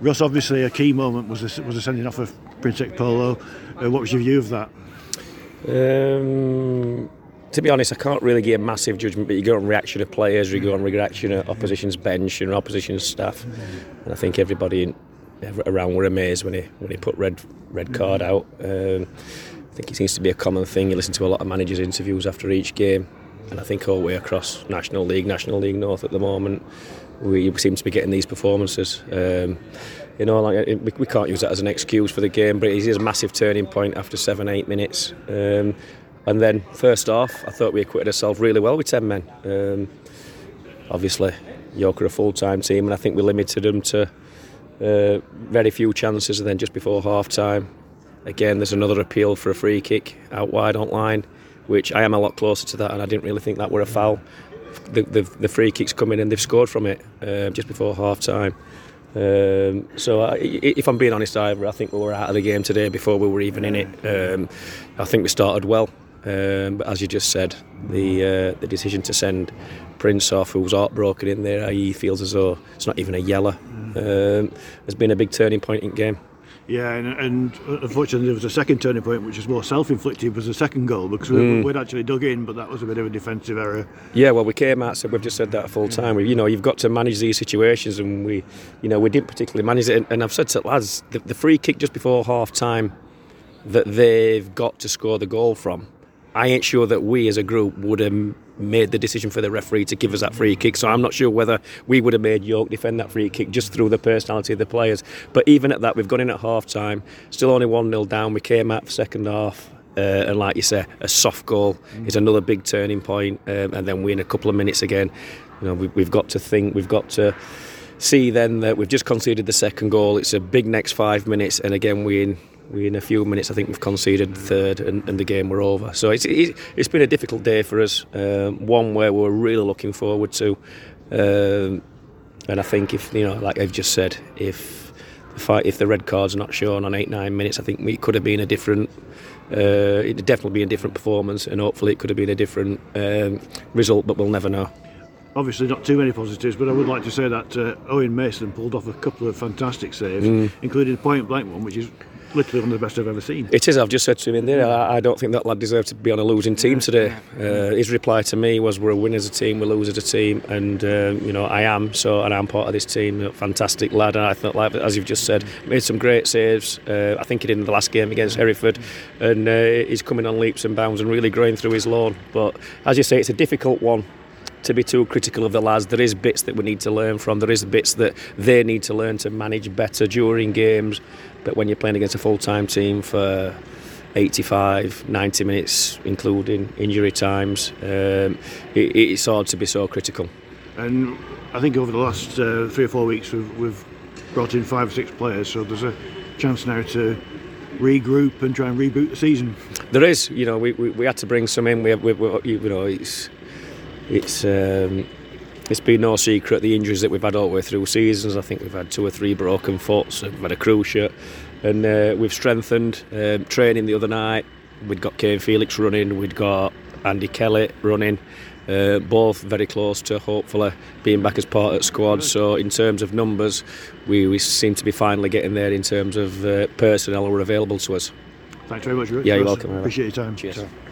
Ross, obviously a key moment was the, was the sending off of Prince Polo. Uh, what was your view of that? Um, to be honest, I can't really give a massive judgment, but you go on reaction of players, you go on reaction of opposition's bench and opposition's staff, and I think everybody around were amazed when he when he put red red card out. Um, I think it seems to be a common thing. You listen to a lot of managers' interviews after each game, and I think all the way across National League, National League North at the moment, we seem to be getting these performances. Um, you know, like we, we can't use that as an excuse for the game, but it is a massive turning point after seven, eight minutes. Um, and then first off, I thought we acquitted ourselves really well with ten men. Um, obviously, York are a full-time team, and I think we limited them to uh, very few chances. And then just before half-time, again, there's another appeal for a free kick out wide on line, which I am a lot closer to that, and I didn't really think that were a foul. The, the, the free kick's come in and they've scored from it uh, just before half-time. Um, so I, if I'm being honest, Ivor, I think we were out of the game today before we were even in it. Um, I think we started well, um, but as you just said, the uh, the decision to send Prince off, who was heartbroken in there, i.e. feels as though it's not even a yeller, um, has been a big turning point in game. Yeah, and, and, unfortunately there was a second turning point which was more self-inflicted was the second goal because we, mm. would actually dug in, but that was a bit of a defensive error. Yeah, well we came out, so we've just said that full time. We, you know, you've got to manage these situations, and we, you know, we didn't particularly manage it. And, and I've said to the lads, the, the free kick just before half time that they've got to score the goal from. I ain't sure that we as a group would have made the decision for the referee to give us that free kick. So I'm not sure whether we would have made York defend that free kick just through the personality of the players. But even at that, we've gone in at half time, still only 1 0 down. We came out for second half. Uh, and like you say, a soft goal is another big turning point, um, and then we in a couple of minutes again. You know, we, we've got to think, we've got to see then that we've just conceded the second goal. It's a big next five minutes, and again we in we in a few minutes I think we've conceded third and, and the game were over. So it's it's been a difficult day for us. Um, one where we're really looking forward to, um, and I think if you know, like I've just said, if the fight, if the red card's not shown on eight nine minutes, I think we could have been a different. Uh, it'd definitely be a different performance, and hopefully it could have been a different um, result, but we'll never know obviously not too many positives, but I would like to say that uh, Owen Mason pulled off a couple of fantastic saves, mm. including a point blank one, which is literally one of the best I've ever seen. It is. I've just said to him in there, I, I don't think that lad deserves to be on a losing team today. Uh, his reply to me was, "We're a win as a team, we lose as a team," and um, you know I am. So, and I'm part of this team. Fantastic lad, and I thought, like as you've just said, made some great saves. Uh, I think he did in the last game against Hereford, and uh, he's coming on leaps and bounds and really growing through his loan. But as you say, it's a difficult one to be too critical of the lads. There is bits that we need to learn from. There is bits that they need to learn to manage better during games. But when you're playing against a full-time team for 85, 90 minutes, including injury times, um, it, it's hard to be so critical. And I think over the last uh, three or four weeks, we've, we've brought in five or six players, so there's a chance now to regroup and try and reboot the season. There is, you know, we, we, we had to bring some in. We, we, we you know, it's it's um, it's been no secret the injuries that we've had all the way through seasons. I think we've had two or three broken foots, we've had a cruciate, and uh, we've strengthened. Um, training the other night, we'd got Kane Felix running, we'd got Andy Kelly running. Uh, both very close to hopefully being back as part of the squad. So in terms of numbers, we, we seem to be finally getting there in terms of uh, personnel who are available to us. Thanks very much, Rich. Yeah, you're welcome. Appreciate your time. Cheers.